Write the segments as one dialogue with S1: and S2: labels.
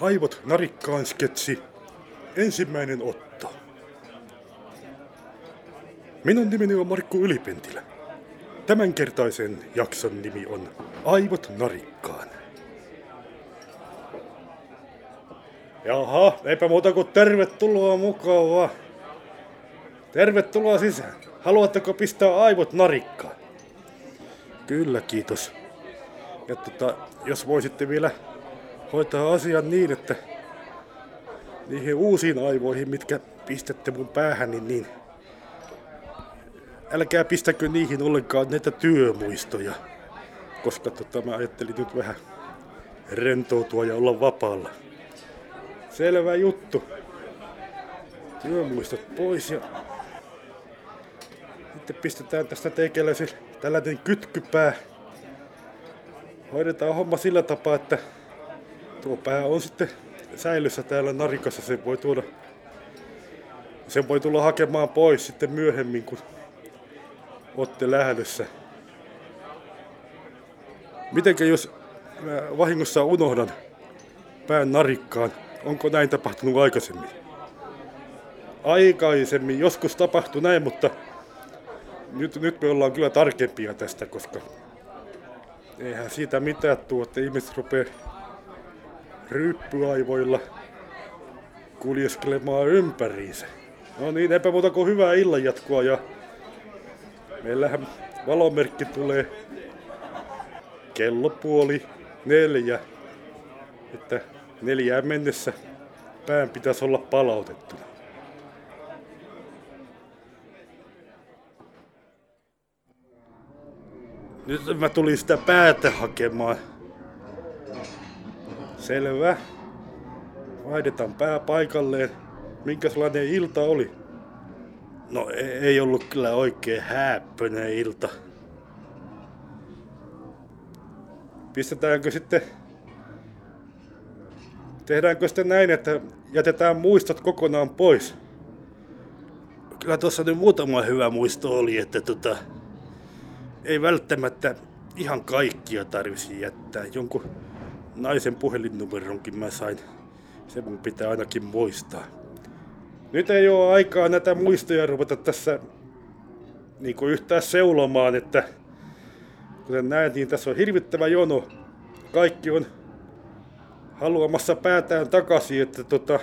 S1: Aivot narikkaan sketsi. Ensimmäinen otto. Minun nimeni on Markku Ylipentilä. Tämänkertaisen jakson nimi on Aivot narikkaan. Jaha, eipä muuta kuin tervetuloa mukavaa. Tervetuloa sisään. Haluatteko pistää aivot narikkaan? Kyllä, kiitos. Ja tota, jos voisitte vielä hoitaa asian niin, että niihin uusiin aivoihin, mitkä pistätte mun päähän, niin, niin älkää pistäkö niihin ollenkaan näitä työmuistoja. Koska tota, mä ajattelin nyt vähän rentoutua ja olla vapaalla. Selvä juttu. Työmuistot pois ja sitten pistetään tästä teikäläisen tällainen kytkypää. Hoidetaan homma sillä tapaa, että tuo pää on sitten säilyssä täällä narikassa. Sen voi tuoda sen voi tulla hakemaan pois sitten myöhemmin, kun olette lähdössä. Mitenkä jos mä vahingossa unohdan pään narikkaan, onko näin tapahtunut aikaisemmin? Aikaisemmin, joskus tapahtui näin, mutta nyt, nyt me ollaan kyllä tarkempia tästä, koska eihän siitä mitään tuo, että ihmiset rupeaa ryyppyaivoilla kuljeskelemaan ympäriinsä. No niin, eipä muuta kuin hyvää illan jatkoa ja meillähän valomerkki tulee kello puoli neljä, että neljään mennessä pään pitäisi olla palautettuna. Nyt mä tulin sitä päätä hakemaan. Selvä. Vaihdetaan pää paikalleen. Minkälainen ilta oli? No ei ollut kyllä oikein häppöinen ilta. Pistetäänkö sitten... Tehdäänkö sitten näin, että jätetään muistot kokonaan pois? Kyllä tuossa nyt muutama hyvä muisto oli, että tota, ei välttämättä ihan kaikkia tarvisi jättää. Jonkun naisen puhelinnumeronkin mä sain. Se mun pitää ainakin muistaa. Nyt ei ole aikaa näitä muistoja ruveta tässä niin kuin yhtään seulomaan, että kuten näet, niin tässä on hirvittävä jono. Kaikki on haluamassa päätään takaisin, että tota,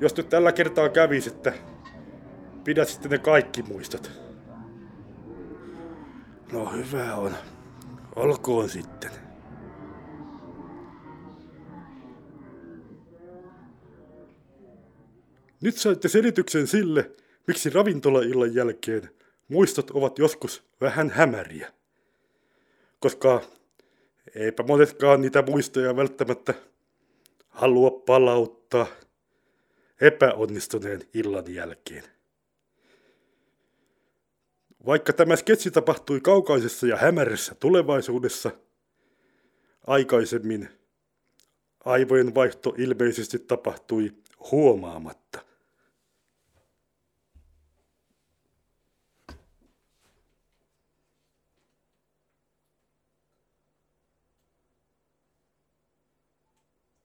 S1: jos nyt tällä kertaa kävisi, että pidät sitten ne kaikki muistot. No hyvä on. Olkoon sitten. Nyt saitte selityksen sille, miksi ravintolaillan jälkeen muistot ovat joskus vähän hämäriä. Koska eipä monetkaan niitä muistoja välttämättä halua palauttaa epäonnistuneen illan jälkeen. Vaikka tämä sketsi tapahtui kaukaisessa ja hämärässä tulevaisuudessa, aikaisemmin aivojen vaihto ilmeisesti tapahtui huomaamatta.